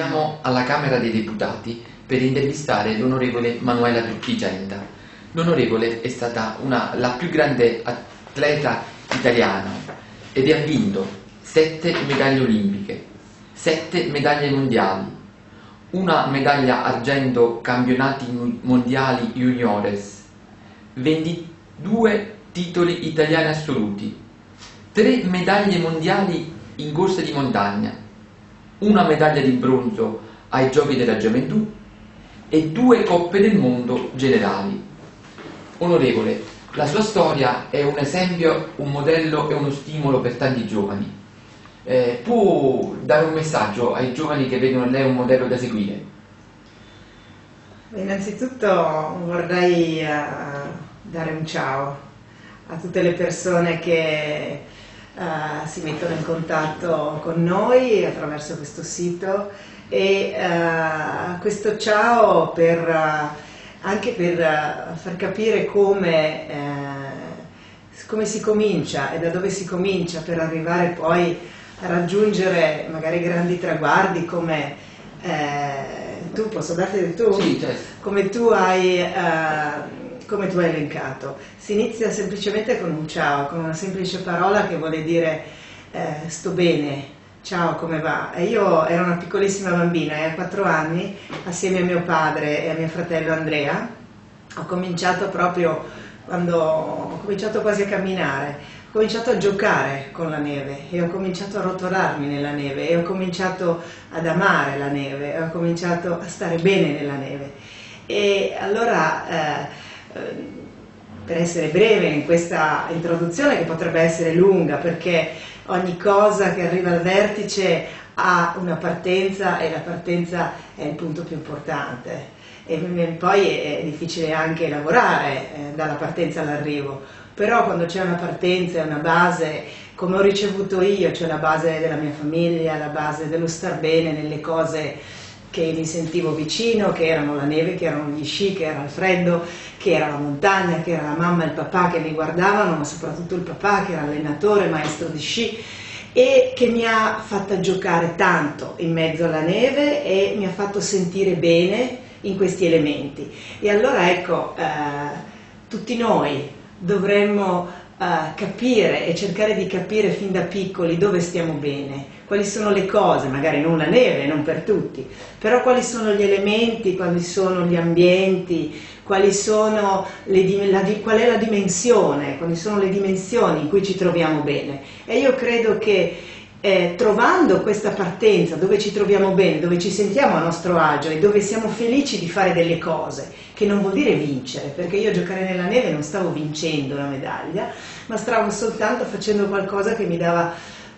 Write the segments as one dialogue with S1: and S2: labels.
S1: Siamo alla Camera dei Deputati per intervistare l'onorevole Manuela Turchigenta. L'onorevole è stata una, la più grande atleta italiana ed ha vinto sette medaglie olimpiche, sette medaglie mondiali, una medaglia argento campionati mondiali juniores, 22 titoli italiani assoluti, tre medaglie mondiali in corsa di montagna, una medaglia di bronzo ai Giochi della Gioventù e due Coppe del Mondo generali. Onorevole, la sua storia è un esempio, un modello e uno stimolo per tanti giovani. Eh, può dare un messaggio ai giovani che vedono in lei un modello da seguire?
S2: Innanzitutto vorrei uh, dare un ciao a tutte le persone che uh, si mettono in contatto con noi attraverso questo sito e uh, questo ciao per, anche per far capire come, come si comincia e da dove si comincia per arrivare poi a raggiungere magari grandi traguardi come eh, tu, posso darti del tu?
S1: Sì, certo.
S2: Come tu hai... Eh, come tu hai elencato. Si inizia semplicemente con un ciao, con una semplice parola che vuole dire eh, sto bene, ciao, come va? E io ero una piccolissima bambina e a quattro anni, assieme a mio padre e a mio fratello Andrea, ho cominciato proprio quando ho cominciato quasi a camminare ho cominciato a giocare con la neve e ho cominciato a rotolarmi nella neve e ho cominciato ad amare la neve e ho cominciato a stare bene nella neve. E allora, eh, eh per essere breve in questa introduzione che potrebbe essere lunga perché ogni cosa che arriva al vertice ha una partenza e la partenza è il punto più importante. E poi è difficile anche lavorare eh, dalla partenza all'arrivo. Però quando c'è una partenza, una base, come ho ricevuto io, cioè la base della mia famiglia, la base dello star bene nelle cose che mi sentivo vicino, che erano la neve, che erano gli sci, che era il freddo, che era la montagna, che era la mamma e il papà che mi guardavano, ma soprattutto il papà che era allenatore, maestro di sci e che mi ha fatta giocare tanto in mezzo alla neve e mi ha fatto sentire bene in questi elementi. E allora ecco, eh, tutti noi dovremmo uh, capire e cercare di capire fin da piccoli dove stiamo bene, quali sono le cose, magari non la neve, non per tutti, però quali sono gli elementi, quali sono gli ambienti, quali sono le, la, qual è la dimensione, quali sono le dimensioni in cui ci troviamo bene. E io credo che eh, trovando questa partenza dove ci troviamo bene, dove ci sentiamo a nostro agio e dove siamo felici di fare delle cose, che non vuol dire vincere, perché io a giocare nella neve non stavo vincendo una medaglia, ma stavo soltanto facendo qualcosa che mi dava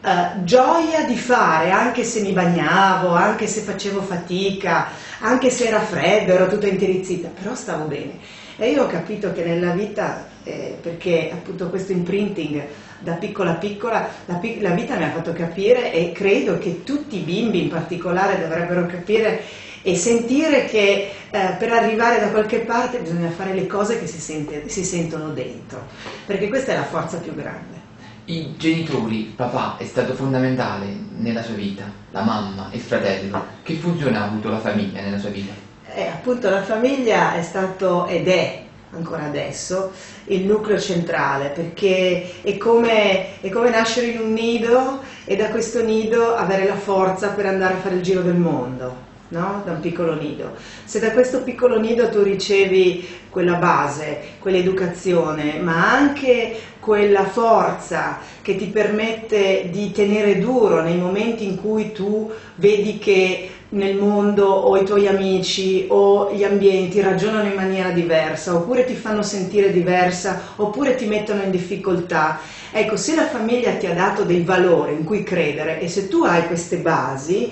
S2: eh, gioia di fare, anche se mi bagnavo, anche se facevo fatica, anche se era freddo, ero tutta intirizzita, però stavo bene. E io ho capito che nella vita, eh, perché appunto questo imprinting da piccola piccola, la, la, vita mi ha fatto capire e credo che tutti i bimbi in particolare dovrebbero capire e sentire che eh, per arrivare da qualche parte bisogna fare le cose che si, sente, si sentono dentro, perché questa è la forza più grande.
S1: I genitori, papà è stato fondamentale nella sua vita, la mamma, il fratello. Che funzione ha avuto la famiglia nella sua vita?
S2: Eh, appunto la famiglia è stato ed è ancora adesso, il nucleo centrale, perché è come, è come, nascere in un nido e da questo nido avere la forza per andare a fare il giro del mondo, no? da un piccolo nido. Se da questo piccolo nido tu ricevi quella base, quell'educazione, ma anche quella forza che ti permette di tenere duro nei momenti in cui tu vedi che nel mondo o i tuoi amici o gli ambienti ragionano in maniera diversa, oppure ti fanno sentire diversa, oppure ti mettono in difficoltà. Ecco, se la famiglia ti ha dato dei valori in cui credere e se tu hai queste basi,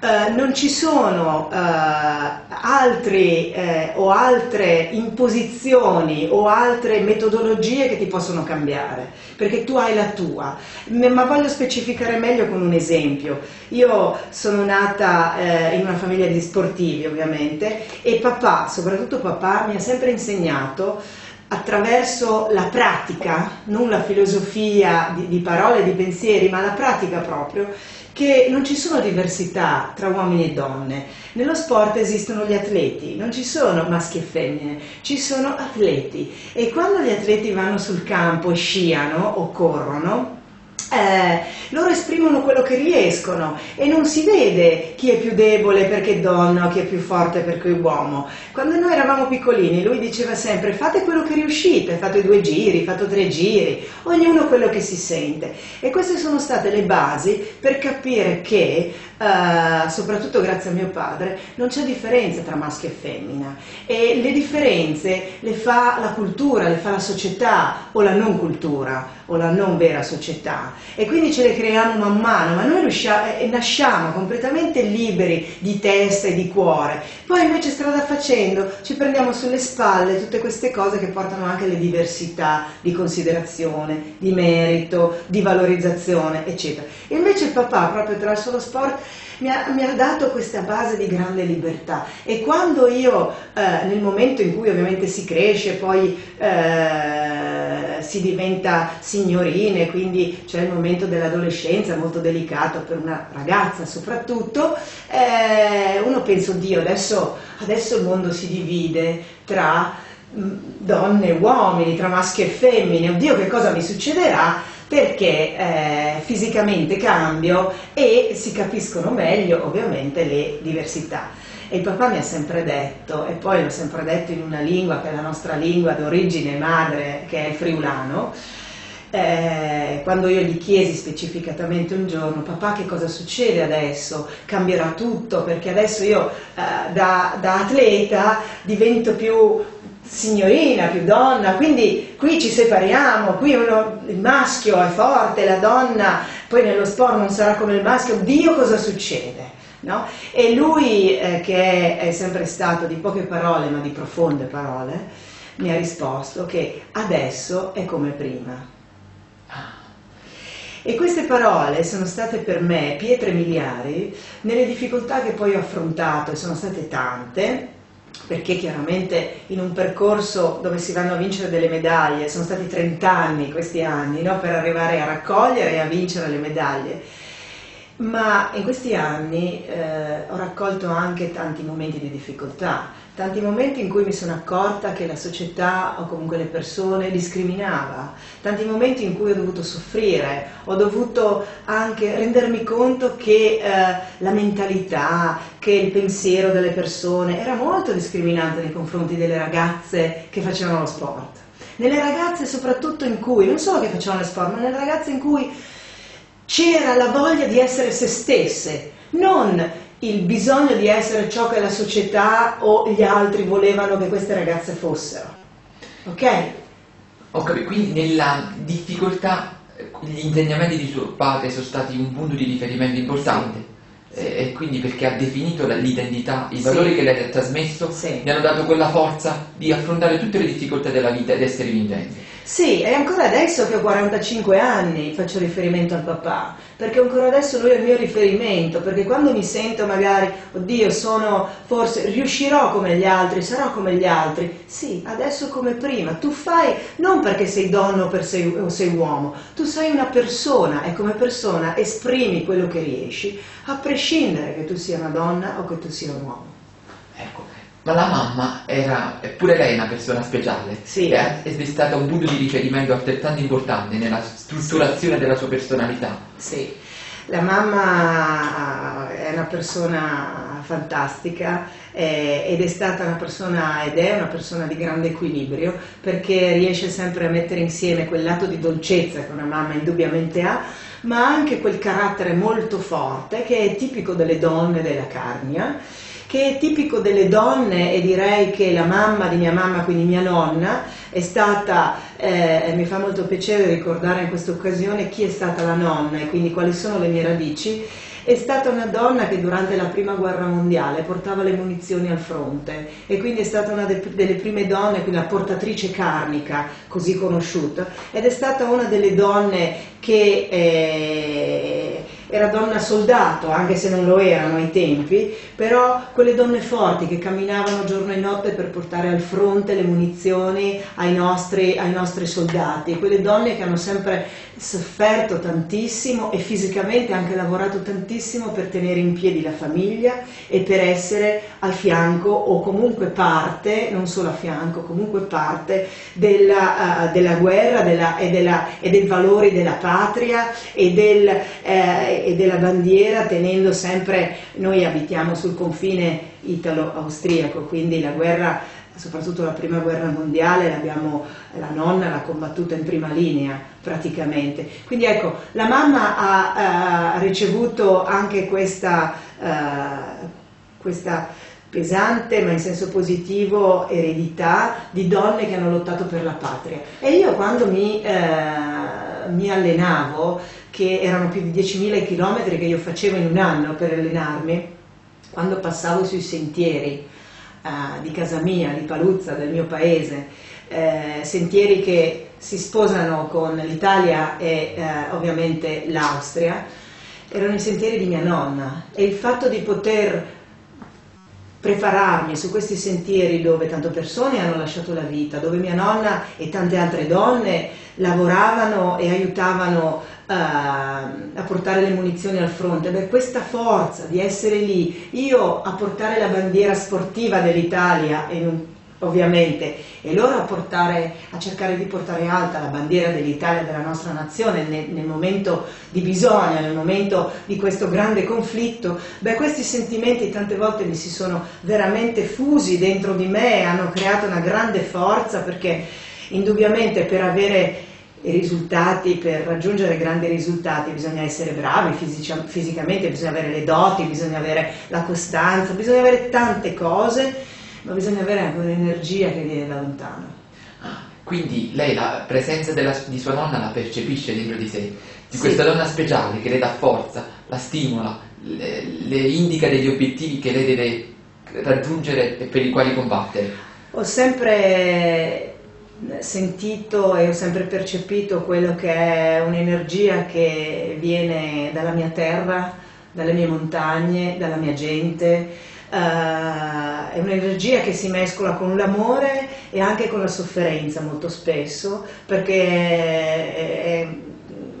S2: eh, non ci sono eh, altri eh, o altre imposizioni o altre metodologie che ti possono cambiare, perché tu hai la tua. Ma voglio specificare meglio con un esempio. Io sono nata eh, in una famiglia di sportivi, ovviamente, e papà, soprattutto papà, mi ha sempre insegnato attraverso la pratica, non la filosofia di, di parole di pensieri, ma la pratica proprio, che non ci sono diversità tra uomini e donne. Nello sport esistono gli atleti, non ci sono maschi e femmine, ci sono atleti e quando gli atleti vanno sul campo sciano o corrono, eh, loro esprimono quello che riescono e non si vede chi è più debole perché è donna o chi è più forte perché è uomo. Quando noi eravamo piccolini lui diceva sempre fate quello che riuscite, fate due giri, fate tre giri, ognuno quello che si sente. E queste sono state le basi per capire che Uh, soprattutto grazie a mio padre, non c'è differenza tra maschio e femmina. E le differenze le fa la cultura, le fa la società o la non cultura o la non vera società. E quindi ce le creiamo man mano, ma noi riusciamo, eh, nasciamo completamente liberi di testa e di cuore, poi invece strada facendo ci prendiamo sulle spalle tutte queste cose che portano anche alle diversità di considerazione, di merito, di valorizzazione, eccetera. E invece il papà, proprio attraverso lo sport, mi ha, mi ha, dato questa base di grande libertà e quando io, eh, nel momento in cui ovviamente si cresce, poi eh, si diventa signorine, quindi c'è il momento dell'adolescenza molto delicato per una ragazza soprattutto, eh, uno pensa, oddio, adesso, adesso il mondo si divide tra mm, donne e uomini, tra maschi e femmine, oddio che cosa mi succederà? Perché eh, fisicamente cambio e si capiscono meglio ovviamente le diversità. E il papà mi ha sempre detto, e poi l'ho sempre detto in una lingua che è la nostra lingua d'origine madre, che è il friulano, eh, quando io gli chiesi specificatamente un giorno, papà che cosa succede adesso? Cambierà tutto perché adesso io eh, da, da atleta divento più signorina, più donna, quindi qui ci separiamo, qui uno, il maschio è forte, la donna poi nello sport non sarà come il maschio, Dio cosa succede? No? E lui, eh, che è, sempre stato di poche parole ma di profonde parole, mi ha risposto che adesso è come prima. E queste parole sono state per me pietre miliari nelle difficoltà che poi ho affrontato, e sono state tante, perché chiaramente in un percorso dove si vanno a vincere delle medaglie, sono stati 30 anni questi anni no? per arrivare a raccogliere e a vincere le medaglie, ma in questi anni eh, ho raccolto anche tanti momenti di difficoltà, tanti momenti in cui mi sono accorta che la società o comunque le persone discriminava, tanti momenti in cui ho dovuto soffrire, ho dovuto anche rendermi conto che eh, la mentalità, che il pensiero delle persone era molto discriminante nei confronti delle ragazze che facevano lo sport. Nelle ragazze soprattutto in cui, non solo che facevano lo sport, ma nelle ragazze in cui c'era la voglia di essere se stesse, non il bisogno di essere ciò che la società o gli altri volevano che queste ragazze fossero. Ok?
S1: Ho capito, quindi nella difficoltà gli insegnamenti di suo padre sono stati un punto di riferimento importante. Sì. E quindi perché ha definito l'identità, i valori sì. che lei ha trasmesso, sì. mi hanno dato quella forza di affrontare tutte le difficoltà della vita ed essere vincenti.
S2: Sì, e ancora adesso che ho 45 anni faccio riferimento al papà, perché ancora adesso lui è il mio riferimento, perché quando mi sento magari, oddio, sono forse, riuscirò come gli altri, sarò come gli altri, sì, adesso come prima, tu fai non perché sei donna o, sei, o sei uomo, tu sei una persona e come persona esprimi quello che riesci, a prescindere che tu sia una donna o che tu sia un uomo.
S1: Ma la mamma era pure lei una persona speciale,
S2: sì.
S1: è, è stata un punto di riferimento altrettanto importante nella strutturazione della sua personalità.
S2: Sì, la mamma è una persona fantastica eh, ed è stata una persona ed è una persona di grande equilibrio perché riesce sempre a mettere insieme quel lato di dolcezza che una mamma indubbiamente ha, ma anche quel carattere molto forte che è tipico delle donne della Carnia che è tipico delle donne e direi che la mamma di mia mamma, quindi mia nonna, è stata, eh, mi fa molto piacere ricordare in questa occasione chi è stata la nonna e quindi quali sono le mie radici, è stata una donna che durante la prima guerra mondiale portava le munizioni al fronte e quindi è stata una delle prime donne, quindi la portatrice carnica, così conosciuta, ed è stata una delle donne che... Eh, era donna soldato, anche se non lo erano ai tempi, però quelle donne forti che camminavano giorno e notte per portare al fronte le munizioni ai nostri, ai nostri soldati, quelle donne che hanno sempre sofferto tantissimo e fisicamente anche lavorato tantissimo per tenere in piedi la famiglia e per essere al fianco o comunque parte, non solo a fianco, comunque parte della, uh, della guerra della, e, della, e, dei valori della patria e, del, eh, e della bandiera tenendo sempre, noi abitiamo sul confine italo-austriaco, quindi la guerra soprattutto la prima guerra mondiale, la nonna l'ha combattuta in prima linea praticamente. Quindi ecco, la mamma ha, ha ricevuto anche questa, uh, questa pesante ma in senso positivo eredità di donne che hanno lottato per la patria. E io quando mi, eh, mi allenavo, che erano più di 10.000 chilometri che io facevo in un anno per allenarmi, quando passavo sui sentieri uh, di casa mia, di Paluzza, del mio paese, eh, sentieri che si sposano con l'Italia e eh, ovviamente l'Austria, erano i sentieri di mia nonna. E il fatto di poter prepararmi su questi sentieri dove tante persone hanno lasciato la vita, dove mia nonna e tante altre donne lavoravano e aiutavano uh, a portare le munizioni al fronte. Beh, questa forza di essere lì, io a portare la bandiera sportiva dell'Italia in un ovviamente, e loro a, portare, a, cercare di portare alta la bandiera dell'Italia, della nostra nazione nel, nel, momento di bisogno, nel momento di questo grande conflitto, beh questi sentimenti tante volte mi si sono veramente fusi dentro di me, hanno creato una grande forza perché indubbiamente per avere i risultati, per raggiungere grandi risultati bisogna essere bravi fisica, fisicamente, bisogna avere le doti, bisogna avere la costanza, bisogna avere tante cose ma bisogna avere anche un'energia che viene da lontano.
S1: Ah, quindi lei la presenza della, di sua nonna la percepisce dentro di sé, di sì. questa donna speciale che le dà forza, la stimola, le, le indica degli obiettivi che lei deve raggiungere e per i quali combattere.
S2: Ho sempre sentito e ho sempre percepito quello che è un'energia che viene dalla mia terra, dalle mie montagne, dalla mia gente Uh, è un'energia che si mescola con l'amore e anche con la sofferenza molto spesso, perché è, è,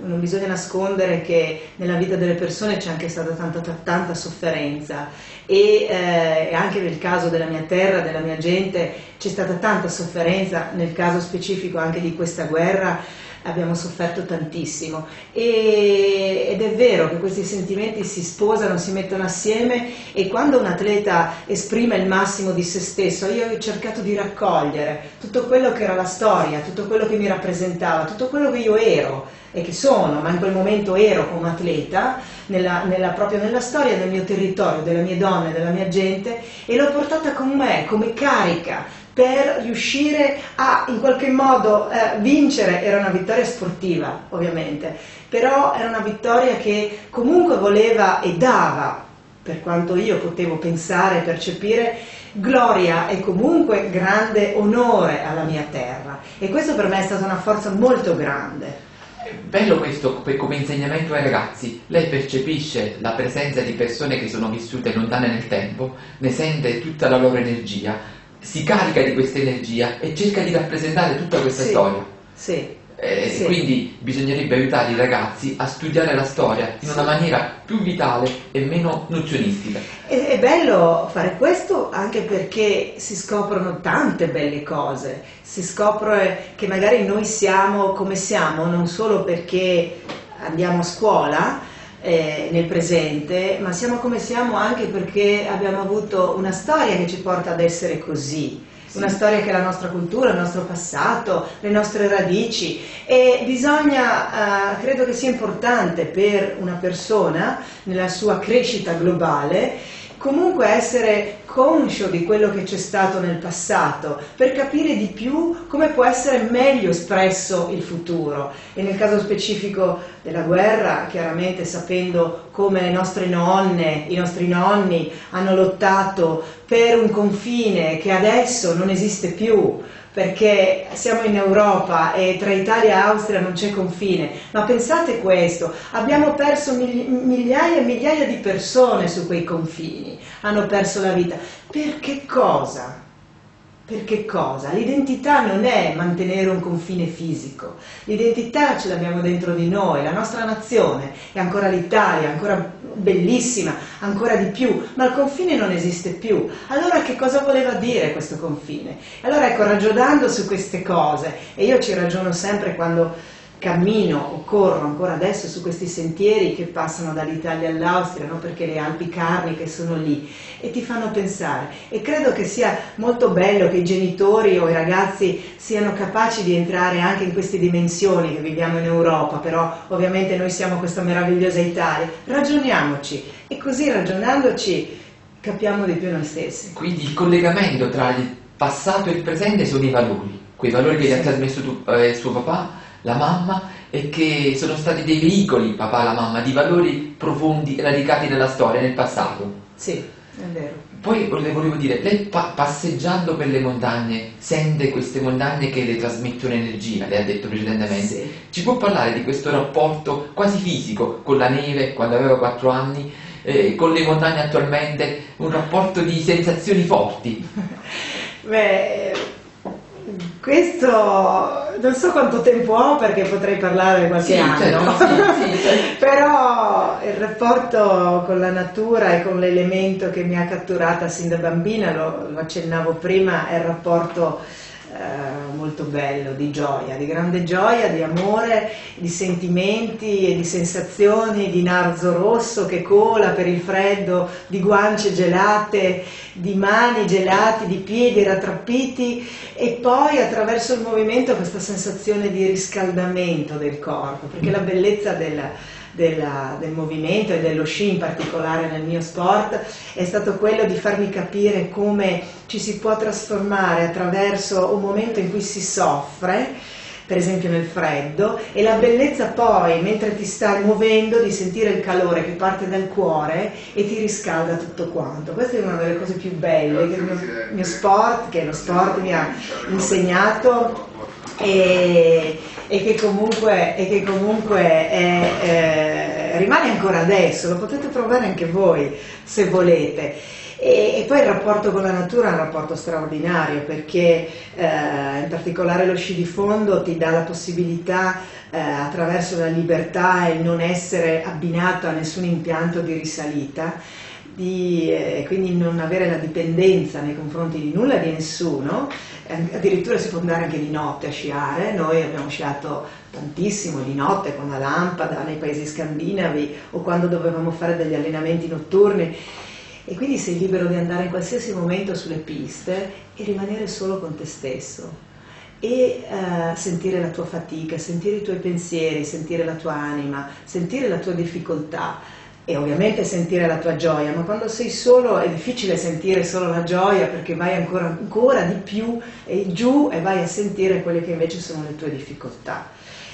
S2: non bisogna nascondere che nella vita delle persone c'è anche stata tanta, tanta sofferenza. E eh, anche nel caso della mia terra, della mia gente, c'è stata tanta sofferenza, nel caso specifico anche di questa guerra abbiamo sofferto tantissimo. E, ed è vero che questi sentimenti si sposano, si mettono assieme e quando un atleta esprime il massimo di se stesso, io ho cercato di raccogliere tutto quello che era la storia, tutto quello che mi rappresentava, tutto quello che io ero e che sono, ma in quel momento ero come atleta, nella, nella, proprio nella storia del mio territorio, delle mie donne, della mia gente, e l'ho portata con me come carica per riuscire a in qualche modo eh, vincere, era una vittoria sportiva ovviamente, però era una vittoria che comunque voleva e dava, per quanto io potevo pensare e percepire, gloria e comunque grande onore alla mia terra. E questo per me è stata una forza molto grande.
S1: Bello questo come insegnamento ai ragazzi, lei percepisce la presenza di persone che sono vissute lontane nel tempo, ne sente tutta la loro energia, si carica di questa energia e cerca di rappresentare tutta questa
S2: sì,
S1: storia.
S2: Sì.
S1: Eh, sì. Quindi bisognerebbe aiutare i ragazzi a studiare la storia in una maniera più vitale e meno nozionistica.
S2: È, è bello fare questo anche perché si scoprono tante belle cose, si scopre che magari noi siamo come siamo non solo perché andiamo a scuola, eh, nel presente, ma siamo come siamo anche perché abbiamo avuto una storia che ci porta ad essere così. Sì. Una storia che è la nostra cultura, il nostro passato, le nostre radici e bisogna, eh, credo che sia importante per una persona nella sua crescita globale comunque essere conscio di quello che c'è stato nel passato per capire di più come può essere meglio espresso il futuro. E nel caso specifico della guerra chiaramente sapendo come le nostre nonne, i nostri nonni hanno lottato per un confine che adesso non esiste più perché siamo in Europa e tra Italia e Austria non c'è confine, ma pensate questo, abbiamo perso migliaia e migliaia di persone su quei confini, hanno perso la vita. Per che cosa? Per che cosa? L'identità non è mantenere un confine fisico, l'identità ce l'abbiamo dentro di noi, la nostra nazione è ancora l'Italia, ancora bellissima, ancora di più, ma il confine non esiste più. Allora che cosa voleva dire questo confine? Allora ecco, ragionando su queste cose, e io ci ragiono sempre quando cammino o corro ancora adesso su questi sentieri che passano dall'Italia all'Austria, no? perché le Alpi Carniche sono lì e ti fanno pensare. E credo che sia molto bello che i genitori o i ragazzi siano capaci di entrare anche in queste dimensioni che viviamo in Europa, però ovviamente noi siamo questa meravigliosa Italia. Ragioniamoci e così ragionandoci capiamo di più noi stessi.
S1: Quindi il collegamento tra il passato e il presente sono i valori, quei valori che sì. gli ha trasmesso tu, eh, suo papà la mamma e che sono stati dei veicoli, papà e la mamma, di valori profondi radicati nella storia, nel passato.
S2: Sì, è vero.
S1: Poi le volevo dire, lei pa- passeggiando per le montagne sente queste montagne che le trasmettono energia, lei ha detto precedentemente. Sì. Ci può parlare di questo rapporto quasi fisico con la neve quando aveva 4 anni, eh, con le montagne attualmente, un rapporto di sensazioni forti?
S2: Beh, questo non so quanto tempo ho perché potrei parlare qualche sì, anno, certo, sì, sì, però il rapporto con la natura e con l'elemento che mi ha catturata sin da bambina, lo, lo accennavo prima, è il rapporto eh, molto bello, di gioia, di grande gioia, di amore, di sentimenti e di sensazioni, di narzo rosso che cola per il freddo, di guance gelate, di mani gelati, di piedi rattrappiti e poi attraverso il movimento questa sensazione di riscaldamento del corpo, perché la bellezza della della, del movimento e dello sci in particolare nel mio sport è stato quello di farmi capire come ci si può trasformare attraverso un momento in cui si soffre per esempio nel freddo, e la bellezza poi, mentre ti stai muovendo, di sentire il calore che parte dal cuore e ti riscalda tutto quanto. Questa è una delle cose più belle che il mio, mio sport, che lo sport mi ha insegnato e, e che comunque, e che comunque è, eh, rimane ancora adesso, lo potete provare anche voi se volete. E, e, poi il rapporto con la natura è un rapporto straordinario perché eh, in particolare lo sci di fondo ti dà la possibilità eh, attraverso la libertà e il non essere abbinato a nessun impianto di risalita di eh, quindi non avere la dipendenza nei confronti di nulla e di nessuno, addirittura si può andare anche di notte a sciare, noi abbiamo sciato tantissimo di notte con la lampada nei paesi scandinavi o quando dovevamo fare degli allenamenti notturni. E quindi sei libero di andare in qualsiasi momento sulle piste e rimanere solo con te stesso. E uh, sentire la tua fatica, sentire i tuoi pensieri, sentire la tua anima, sentire la tua difficoltà e ovviamente sentire la tua gioia, ma quando sei solo è difficile sentire solo la gioia perché vai ancora, ancora di più giù e vai a sentire quelle che invece sono le tue difficoltà.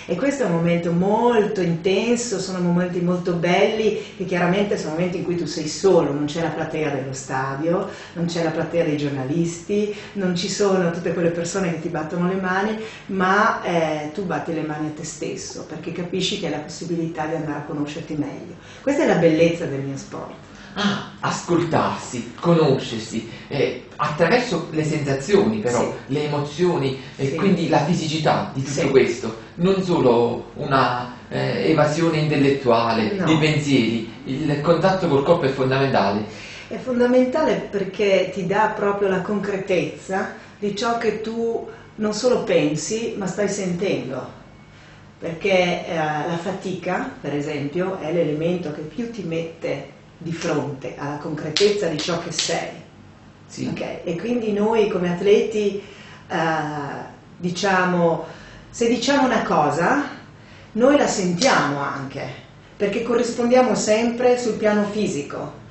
S2: E questo è un momento molto intenso, sono momenti molto belli, che chiaramente sono momenti in cui tu sei solo, non c'è la platea dello stadio, non c'è la platea dei giornalisti, non ci sono tutte quelle persone che ti battono le mani, ma eh, tu batti le mani a te stesso, perché capisci che hai la possibilità di andare a conoscerti meglio. Questa è la bellezza del mio sport
S1: ah, ascoltarsi, conoscersi, eh, attraverso le sensazioni però, sì. le emozioni e sì. quindi la fisicità di tutto sì. questo, non solo una eh, evasione intellettuale no. dei pensieri, il contatto col corpo è fondamentale.
S2: È fondamentale perché ti dà proprio la concretezza di ciò che tu non solo pensi ma stai sentendo perché eh, la fatica, per esempio, è l'elemento che più ti mette di fronte alla concretezza di ciò che sei. Sì. Okay? E quindi noi come atleti eh, diciamo, se diciamo una cosa, noi la sentiamo anche, perché corrispondiamo sempre sul piano fisico.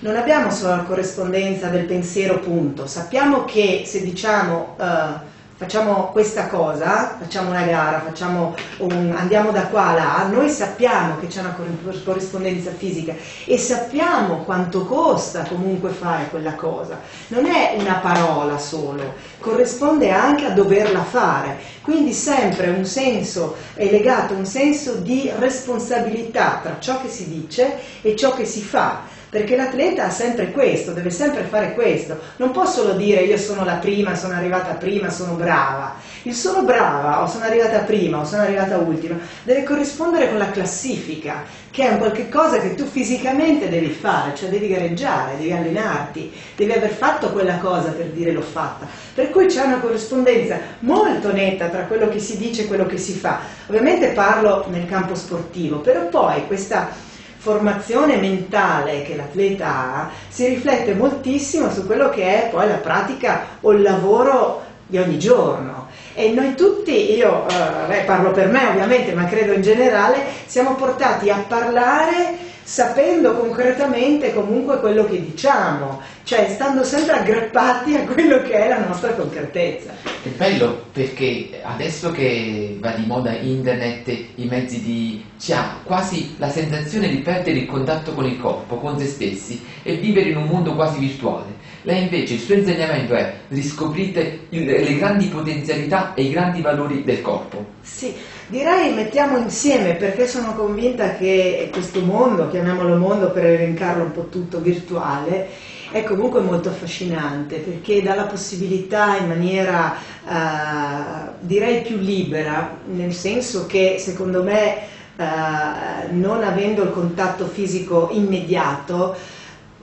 S2: Non abbiamo solo la corrispondenza del pensiero punto, sappiamo che se diciamo eh, facciamo questa cosa, facciamo una gara, facciamo un, andiamo da qua a là, noi sappiamo che c'è una corrispondenza fisica e sappiamo quanto costa comunque fare quella cosa. Non è una parola solo, corrisponde anche a doverla fare. Quindi sempre un senso è legato a un senso di responsabilità tra ciò che si dice e ciò che si fa perché l'atleta ha sempre questo, deve sempre fare questo. Non può solo dire io sono la prima, sono arrivata prima, sono brava. Il sono brava o sono arrivata prima o sono arrivata ultima deve corrispondere con la classifica, che è un qualche cosa che tu fisicamente devi fare, cioè devi gareggiare, devi allenarti, devi aver fatto quella cosa per dire l'ho fatta. Per cui c'è una corrispondenza molto netta tra quello che si dice e quello che si fa. Ovviamente parlo nel campo sportivo, però poi questa formazione mentale che l'atleta ha si riflette moltissimo su quello che è poi la pratica o il lavoro di ogni giorno. E noi tutti, io eh, parlo per me ovviamente, ma credo in generale, siamo portati a parlare sapendo concretamente comunque quello che diciamo, cioè stando sempre aggrappati a quello che è la nostra concretezza.
S1: È bello perché adesso che va di moda internet, i mezzi di... si ha quasi la sensazione di perdere il contatto con il corpo, con se stessi e vivere in un mondo quasi virtuale. Lei invece il suo insegnamento è riscoprite il, le grandi potenzialità e i grandi valori del corpo.
S2: Sì, direi mettiamo insieme perché sono convinta che questo mondo, chiamiamolo mondo per elencarlo un po' tutto virtuale, è comunque molto affascinante perché dà la possibilità in maniera eh, direi più libera, nel senso che secondo me eh, non avendo il contatto fisico immediato,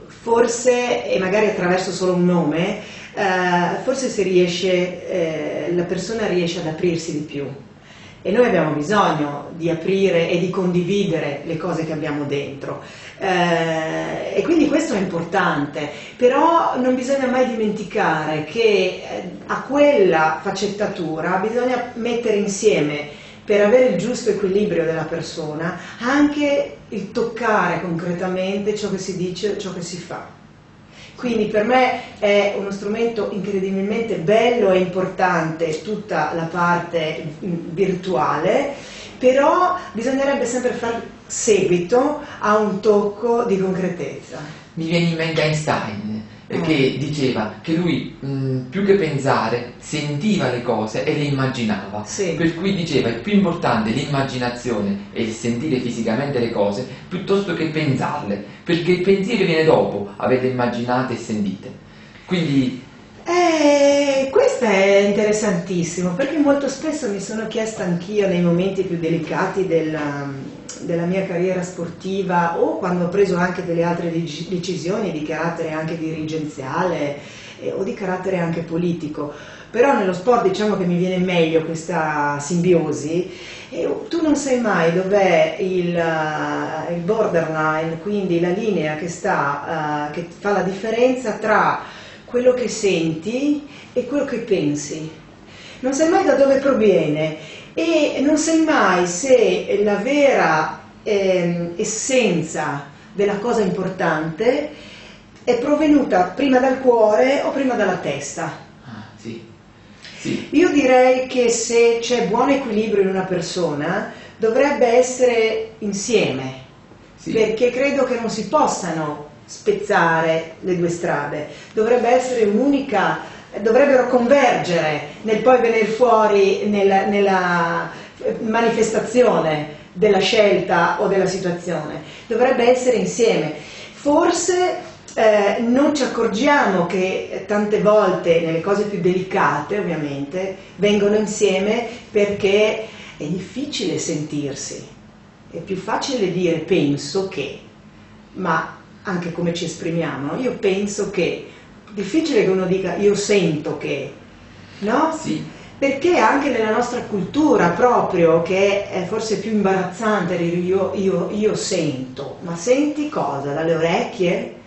S2: forse, e magari attraverso solo un nome, eh, forse riesce, eh, la persona riesce ad aprirsi di più. E noi abbiamo bisogno di aprire e di condividere le cose che abbiamo dentro. Eh, e quindi questo è importante, però non bisogna mai dimenticare che eh, a quella faccettatura bisogna mettere insieme per avere il giusto equilibrio della persona anche il toccare concretamente ciò che si dice, ciò che si fa. Quindi per me è uno strumento incredibilmente bello e importante tutta la parte virtuale, però bisognerebbe sempre far seguito a un tocco di concretezza.
S1: Mi viene in mente Einstein. Che diceva che lui mh, più che pensare sentiva le cose e le immaginava. Sì. Per cui diceva è più importante l'immaginazione e il sentire fisicamente le cose piuttosto che pensarle, perché il pensiero viene dopo averle immaginate e sentite. Quindi
S2: eh, questo è interessantissimo perché molto spesso mi sono chiesta anch'io nei momenti più delicati della, della mia carriera sportiva o quando ho preso anche delle altre decisioni di carattere anche dirigenziale eh, o di carattere anche politico. Però nello sport diciamo che mi viene meglio questa simbiosi e tu non sai mai dov'è il, uh, il borderline, quindi la linea che, sta, uh, che fa la differenza tra quello che senti e quello che pensi. Non sai mai da dove proviene e non sai mai se la vera eh, essenza della cosa importante è provenuta prima dal cuore o prima dalla testa.
S1: Ah, sì. Sì.
S2: Io direi che se c'è buon equilibrio in una persona dovrebbe essere insieme, sì. perché credo che non si possano spezzare le due strade, dovrebbe essere un'unica, dovrebbero convergere nel poi venire fuori nella, nella manifestazione della scelta o della situazione, dovrebbe essere insieme. Forse eh, non ci accorgiamo che tante volte nelle cose più delicate ovviamente vengono insieme perché è difficile sentirsi, è più facile dire penso che, ma anche come ci esprimiamo. Io penso che, difficile che uno dica io sento che, no?
S1: Sì.
S2: Perché anche nella nostra cultura proprio, che è forse più imbarazzante dire io, io, io sento, ma senti cosa? Dalle orecchie?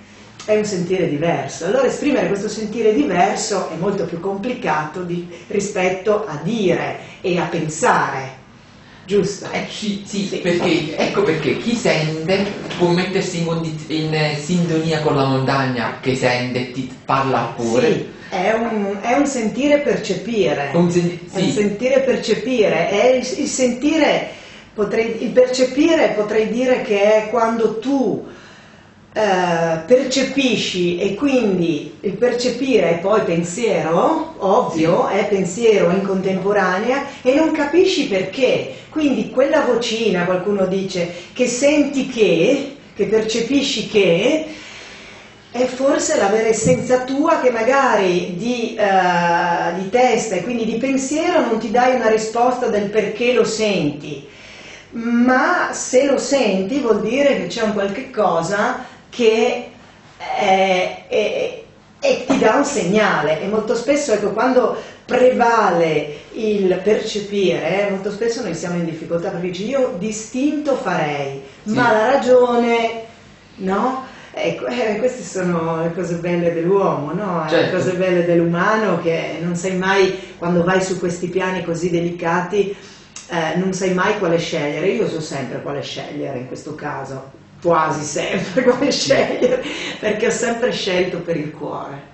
S2: È un sentire diverso. Allora esprimere questo sentire diverso è molto più complicato di, rispetto a dire e a pensare. Giusto?
S1: Eh, sì, sì, sì, perché, ecco perché chi sente può mettersi in, condiz- in eh, sintonia con la montagna che sente, ti parla al cuore.
S2: Sì, è un, è un sentire percepire.
S1: Un sen-
S2: È un
S1: sì.
S2: sentire percepire, è il, il sentire, potrei, il percepire potrei dire che è quando tu eh, percepisci e quindi il percepire è poi pensiero, ovvio, è pensiero in contemporanea e non capisci perché. Quindi quella vocina, qualcuno dice, che senti che, che percepisci che, è forse la vera essenza tua che magari di, eh, di testa e quindi di pensiero non ti dai una risposta del perché lo senti, ma se lo senti vuol dire che c'è un qualche cosa che è- è- e ti dà un segnale e molto spesso ecco quando prevale il percepire molto spesso noi siamo in difficoltà perché dici io distinto farei
S1: Sì.
S2: ma la ragione no? Ecco, eh, queste sono le cose belle dell'uomo, no? Le
S1: Certo.
S2: cose belle dell'umano che non sai mai, quando vai su questi piani così delicati, eh, non sai mai quale scegliere. Io so sempre quale scegliere in questo caso, quasi sempre quale scegliere, perché ho sempre scelto per il cuore.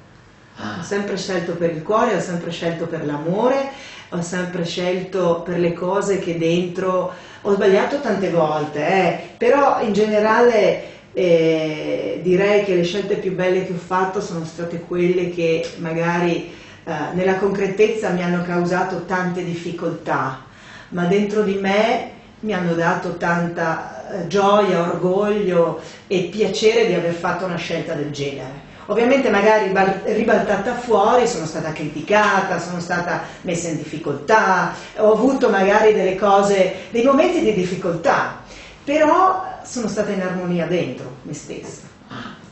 S2: Ho
S1: Ah,
S2: sempre scelto per il cuore, ho sempre scelto per l'amore, ho sempre scelto per le cose che dentro ho sbagliato tante volte, eh, però in generale eh, direi che le scelte più belle che ho fatto sono state quelle che magari eh, nella concretezza mi hanno causato tante difficoltà, ma dentro di me mi hanno dato tanta eh, gioia, orgoglio e piacere di aver fatto una scelta del genere. Ovviamente magari bal- ribaltata fuori, sono stata criticata, sono stata messa in difficoltà, ho avuto magari delle cose, dei momenti di difficoltà, però sono stata in armonia dentro me stessa.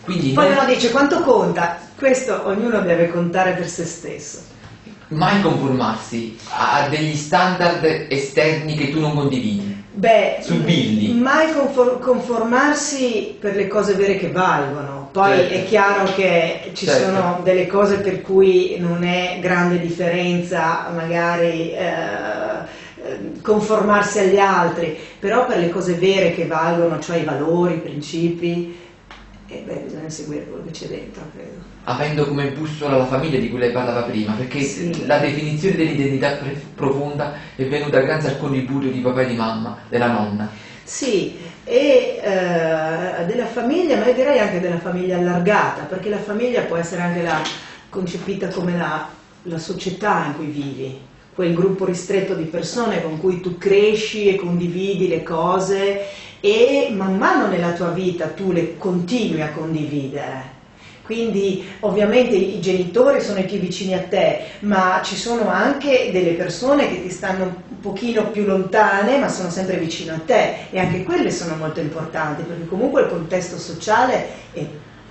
S1: quindi
S2: Poi
S1: non-
S2: uno dice quanto conta? Questo ognuno deve contare per se stesso.
S1: mai conformarsi a degli standard esterni che tu non condividi.
S2: Beh,
S1: Subirli.
S2: mai confor- conformarsi per le cose vere che valgono. Poi
S1: Certo.
S2: è chiaro che ci
S1: Certo.
S2: sono delle cose per cui non è grande differenza magari eh, conformarsi agli altri, però per le cose vere che valgono, cioè i valori, i principi, eh, beh, bisogna seguire quello che c'è dentro, credo.
S1: Avendo come bussola la famiglia di cui lei parlava prima, perché
S2: Sì.
S1: la definizione dell'identità pre- profonda è venuta grazie al contributo di papà e di mamma, della nonna.
S2: Sì, e eh, della famiglia, ma io direi anche della famiglia allargata, perché la famiglia può essere anche la- concepita come la, la società in cui vivi, quel gruppo ristretto di persone con cui tu cresci e condividi le cose e man mano nella tua vita tu le continui a condividere. Quindi ovviamente i genitori sono i più vicini a te, ma ci sono anche delle persone che ti stanno un pochino più lontane, ma sono sempre vicino a te e anche quelle sono molto importanti, perché comunque il contesto sociale è,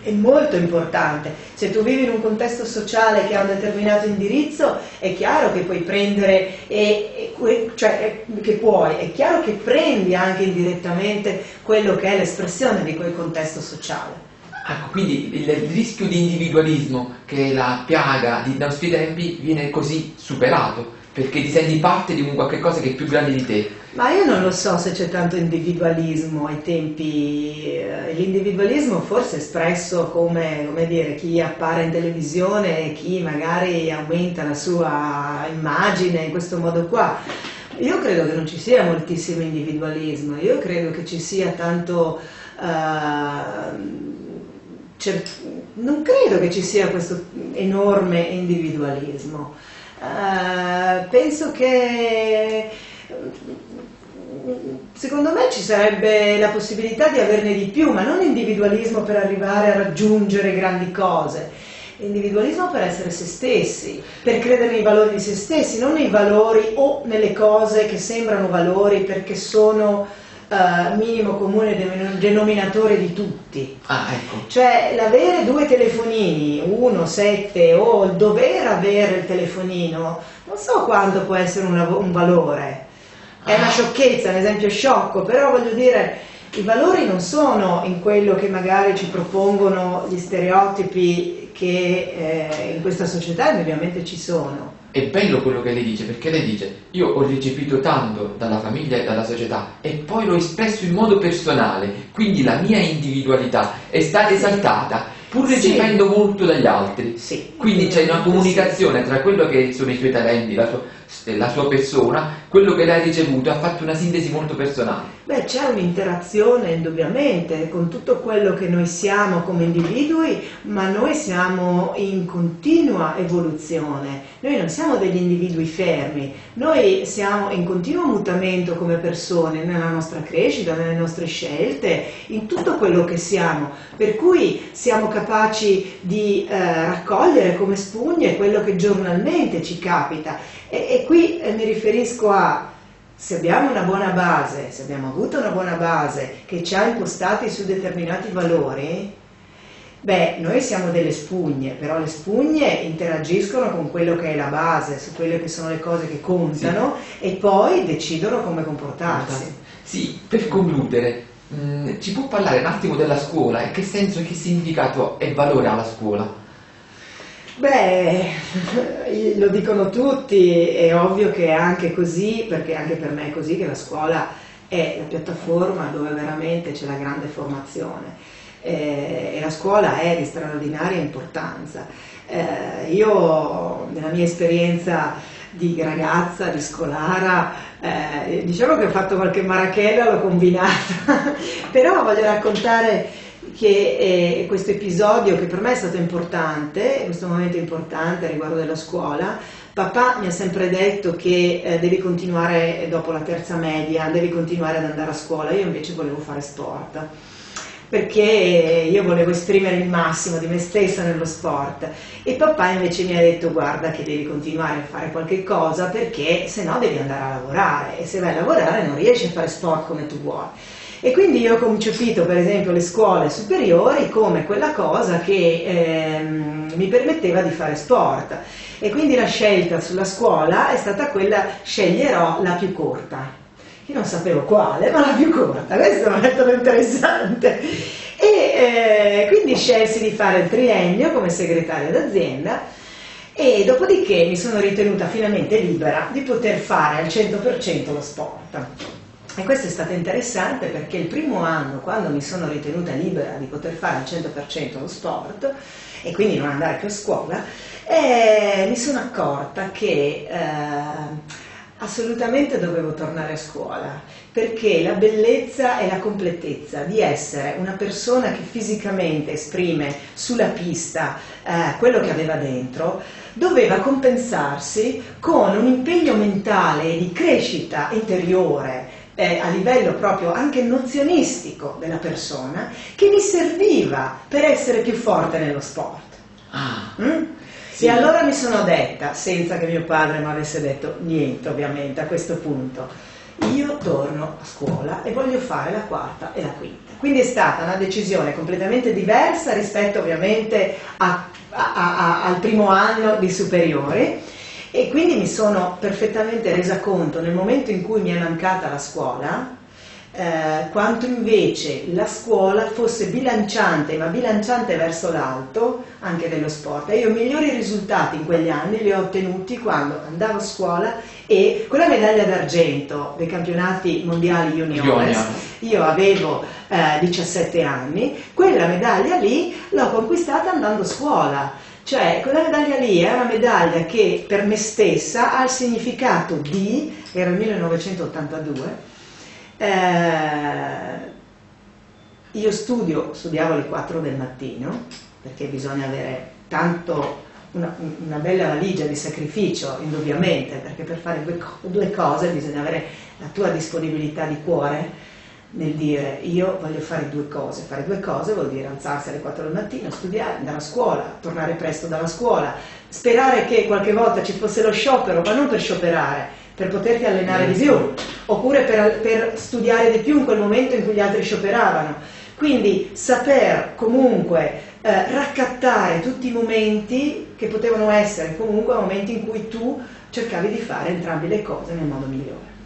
S2: è molto importante. Se tu vivi in un contesto sociale che ha un determinato indirizzo, è chiaro che puoi prendere, e- e cioè che puoi, è chiaro che prendi anche indirettamente quello che è l'espressione di quel contesto sociale.
S1: Ecco, quindi il, rischio di individualismo, che è la piaga di nostri tempi, viene così superato, perché ti senti parte di un qualche cosa che è più grande di te.
S2: Ma io non lo so se c'è tanto individualismo ai tempi, eh, l'individualismo forse è espresso come, come dire, chi appare in televisione e chi magari aumenta la sua immagine in questo modo qua. Io credo che non ci sia moltissimo individualismo, io credo che ci sia tanto... eh, cer- non credo che ci sia questo enorme individualismo. Eh, penso che secondo me ci sarebbe la possibilità di averne di più, ma non individualismo per arrivare a raggiungere grandi cose. Individualismo per essere se stessi, per credere nei valori di se stessi, non nei valori o nelle cose che sembrano valori perché sono eh, minimo comune de- denominatore di tutti.
S1: Ah, ecco.
S2: Cioè l'avere due telefonini, uno, sette, o il dover avere il telefonino, non so quanto può essere un, un valore. È una
S1: Ah.
S2: sciocchezza, un esempio sciocco, però voglio dire, i valori non sono in quello che magari ci propongono gli stereotipi che eh, in questa società indubbiamente ci sono.
S1: È bello quello che lei dice, perché lei dice io ho ricevuto tanto dalla famiglia e dalla società e poi l'ho espresso in modo personale, quindi la mia individualità è stata esaltata pur ricevendo sì. molto dagli altri.
S2: Sì.
S1: Quindi c'è una comunicazione tra quello che sono i suoi talenti, la sua, la sua persona, quello che lei ha ricevuto, ha fatto una sintesi molto personale.
S2: Beh, c'è un'interazione indubbiamente con tutto quello che noi siamo come individui, ma noi siamo in continua evoluzione, noi non siamo degli individui fermi, noi siamo in continuo mutamento come persone, nella nostra crescita, nelle nostre scelte, in tutto quello che siamo, per cui siamo capaci di eh, raccogliere come spugne quello che giornalmente ci capita. E, e qui eh, mi riferisco a se abbiamo una buona base, se abbiamo avuto una buona base che ci ha impostati su determinati valori, beh, noi siamo delle spugne, però le spugne interagiscono con quello che è la base, su quelle che sono le cose che contano sì. e poi decidono come comportarsi.
S1: Sì, per concludere, mh, mm, ci può parlare un attimo della scuola e che senso e che significato e valore ha la scuola?
S2: Beh, lo dicono tutti, è ovvio che è anche così, perché anche per me è così che la scuola è la piattaforma dove veramente c'è la grande formazione eh, e la scuola è di straordinaria importanza. Eh, io nella mia esperienza di ragazza, di scolara, eh, diciamo che ho fatto qualche marachella, l'ho combinata, però voglio raccontare che eh, questo episodio che per me è stato importante, questo momento importante riguardo della scuola, papà mi ha sempre detto che eh, devi continuare dopo la terza media, devi continuare ad andare a scuola, io invece volevo fare sport perché io volevo esprimere il massimo di me stessa nello sport. E papà invece mi ha detto guarda che devi continuare a fare qualche cosa perché se no devi andare a lavorare. E se vai a lavorare non riesci a fare sport come tu vuoi. E quindi io ho concepito per esempio le scuole superiori come quella cosa che ehm, mi permetteva di fare sport. E quindi la scelta sulla scuola è stata quella sceglierò la più corta. Io non sapevo quale, ma la più corta, questo è un metodo interessante. E eh, quindi scelsi di fare il triennio come segretaria d'azienda e dopodiché mi sono ritenuta finalmente libera di poter fare al 100% lo sport. E questo è stato interessante perché il primo anno, quando mi sono ritenuta libera di poter fare al 100% lo sport e quindi non andare più a scuola, eh, mi sono accorta che eh, assolutamente dovevo tornare a scuola perché la bellezza e la completezza di essere una persona che fisicamente esprime sulla pista eh, quello che aveva dentro doveva compensarsi con un impegno mentale di crescita interiore eh, a livello proprio anche nozionistico della persona che mi serviva per essere più forte nello sport. Ah, mm? sì. E allora mi sono detta, senza che mio padre mi avesse detto niente ovviamente a questo punto, io torno a scuola e voglio fare la quarta e la quinta. Quindi è stata una decisione completamente diversa rispetto ovviamente a, a, a, al primo anno di superiore e quindi mi sono perfettamente resa conto nel momento in cui mi è mancata la scuola, eh, quanto invece la scuola fosse bilanciante, ma bilanciante verso l'alto anche dello sport. E io i migliori risultati in quegli anni li ho ottenuti quando andavo a scuola e quella medaglia d'argento dei campionati mondiali juniores, io avevo eh, 17 anni, quella medaglia lì l'ho conquistata andando a scuola cioè, quella medaglia lì è una medaglia che per me stessa ha il significato di, era il 1982, eh, io studio, studiavo alle 4 del mattino, perché bisogna avere tanto una, una, bella valigia di sacrificio, indubbiamente, perché per fare due, due, cose bisogna avere la tua disponibilità di cuore nel dire io voglio fare due cose. Fare due cose vuol dire alzarsi alle 4 del mattino, studiare, andare a scuola, tornare presto dalla scuola, sperare che qualche volta ci fosse lo sciopero, ma non per scioperare, per poterti allenare di più, oppure per, per studiare di più in quel momento in cui gli altri scioperavano. Quindi saper comunque eh, raccattare tutti i momenti che potevano essere comunque momenti in cui tu cercavi di fare entrambe le cose nel modo migliore.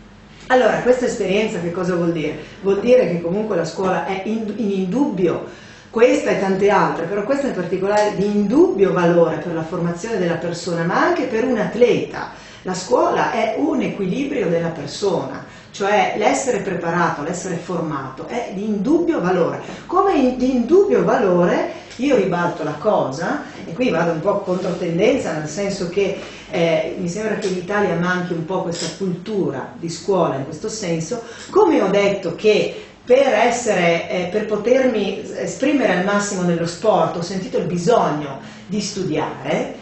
S2: Allora, questa esperienza che cosa vuol dire? Vuol dire che comunque la scuola è in, in indubbio questa e tante altre, però questa in particolare di indubbio valore per la formazione della persona, ma anche per un atleta. La scuola è un equilibrio della persona, cioè l'essere preparato, l'essere formato è di indubbio valore. Come di indubbio valore io ribalto la cosa, e qui vado un po' contro tendenza, nel senso che eh, mi sembra che l'Italia manchi un po' questa cultura di scuola in questo senso, come ho detto che per, essere, eh, per potermi esprimere al massimo nello sport ho sentito il bisogno di studiare,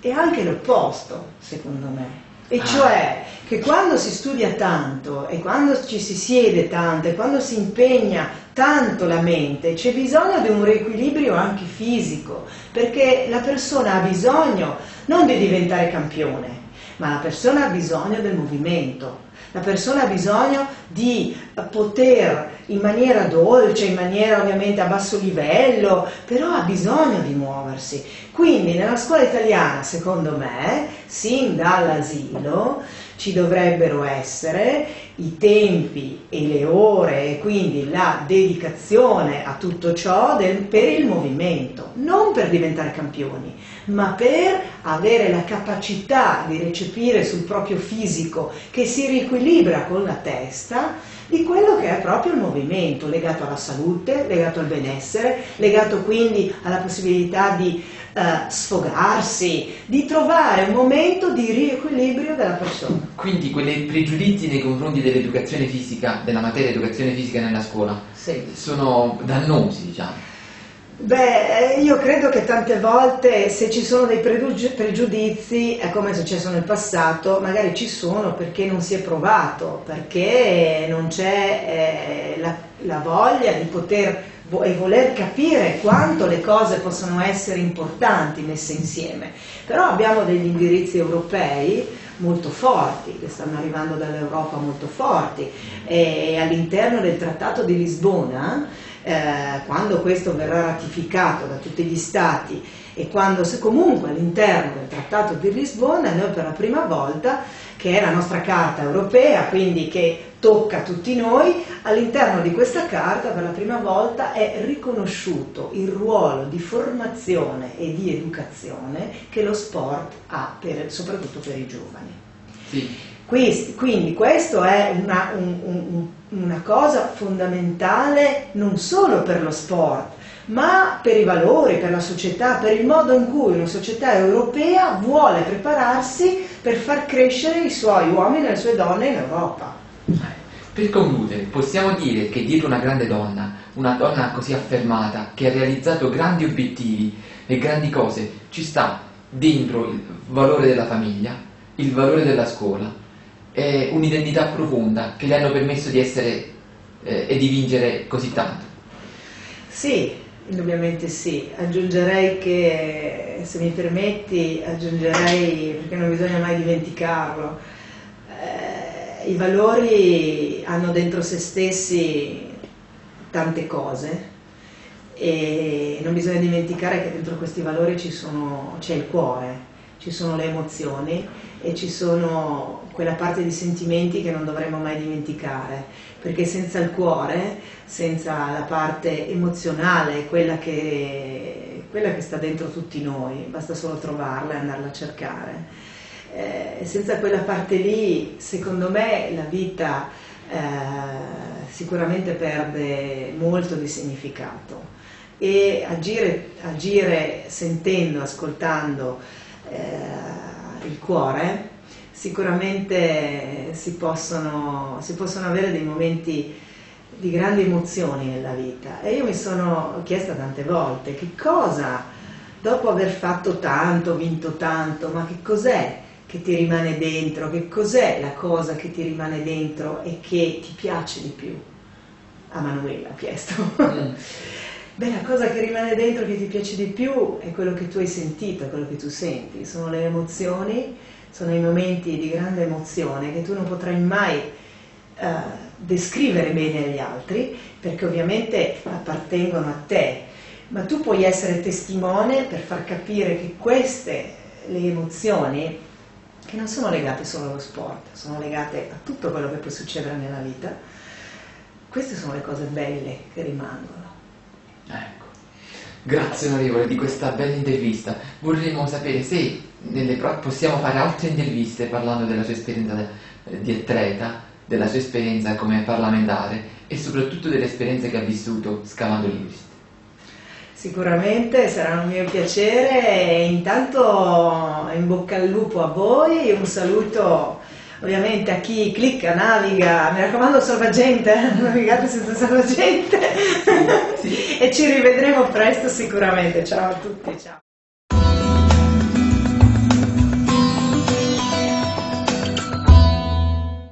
S2: è anche l'opposto, secondo me. E ah. cioè che quando si studia tanto e quando ci si siede tanto e quando si impegna tanto la mente, c'è bisogno di un riequilibrio anche fisico, perché la persona ha bisogno non di diventare campione, ma la persona ha bisogno del movimento, la persona ha bisogno di poter in maniera dolce, in maniera ovviamente a basso livello, però ha bisogno di muoversi. Quindi nella scuola italiana, secondo me, sin dall'asilo, ci dovrebbero essere i tempi e le ore e quindi la dedicazione a tutto ciò del, per il movimento, non per diventare campioni, ma per avere la capacità di recepire sul proprio fisico che si riequilibra con la testa di quello che è proprio il movimento, legato alla salute, legato al benessere, legato quindi alla possibilità di eh, sfogarsi, di trovare un momento di riequilibrio della persona.
S1: Quindi quei pregiudizi nei confronti dell'educazione fisica, della materia educazione fisica nella scuola, sì. sono dannosi, diciamo.
S2: Beh, io credo che tante volte se ci sono dei pregiudizi, è come è successo nel passato, magari ci sono perché non si è provato, perché non c'è eh, la, la voglia di poter e voler capire quanto le cose possono essere importanti messe insieme. Però abbiamo degli indirizzi europei molto forti, che stanno arrivando dall'Europa molto forti, e all'interno del Trattato di Lisbona, eh, quando questo verrà ratificato da tutti gli Stati e quando se comunque all'interno del Trattato di Lisbona noi per la prima volta che è la nostra carta europea, quindi che tocca tutti noi, all'interno di questa carta per la prima volta è riconosciuto il ruolo di formazione e di educazione che lo sport ha, per, soprattutto per i giovani. Sì. Quindi, quindi questo è una, un, un, una cosa fondamentale non solo per lo sport, ma per i valori, per la società, per il modo in cui una società europea vuole prepararsi per far crescere i suoi uomini e le sue donne in Europa.
S1: Per concludere, possiamo dire che dietro una grande donna, una donna così affermata, che ha realizzato grandi obiettivi e grandi cose, ci sta dentro il valore della famiglia, il valore della scuola, e un'identità profonda che le hanno permesso di essere eh, e di vincere così tanto.
S2: Sì, Indubbiamente sì, aggiungerei che, se mi permetti, aggiungerei, perché non bisogna mai dimenticarlo, eh, i valori hanno dentro se stessi tante cose e non bisogna dimenticare che dentro questi valori sono, c'è il cuore, ci sono le emozioni e ci sono quella parte di sentimenti che non dovremmo mai dimenticare, perché senza il cuore, senza la parte emozionale, quella che, quella che sta dentro tutti noi, basta solo trovarla e andarla a cercare, eh, senza quella parte lì, secondo me, la vita eh, sicuramente perde molto di significato e agire, agire sentendo, ascoltando, eh, il cuore, sicuramente si possono, si possono avere dei momenti di grandi emozioni nella vita. E io mi sono chiesta tante volte che cosa, dopo aver fatto tanto, vinto tanto, ma che cos'è che ti rimane dentro, che cos'è la cosa che ti rimane dentro e che ti piace di più? A Manuela ha chiesto. Mm. Beh, la cosa che rimane dentro che ti piace di più è quello che tu hai sentito, quello che tu senti, sono le emozioni, sono i momenti di grande emozione che tu non potrai mai uh, descrivere bene agli altri, perché ovviamente appartengono a te, ma tu puoi essere testimone per far capire che queste, le emozioni, che non sono legate solo allo sport, sono legate a tutto quello che può succedere nella vita, queste sono le cose belle che rimangono.
S1: Ecco, Grazie onorevole di questa bella intervista. Vorremmo sapere se pro- possiamo fare altre interviste parlando della sua esperienza eh, di atleta, della sua esperienza come parlamentare e soprattutto delle esperienze che ha vissuto scavando l'Ibrist.
S2: Sicuramente sarà un mio piacere e intanto in bocca al lupo a voi, un saluto ovviamente a chi clicca, naviga, mi raccomando salvagente, navigate senza salvagente sì, sì. e ci rivedremo presto sicuramente, ciao a tutti, ciao.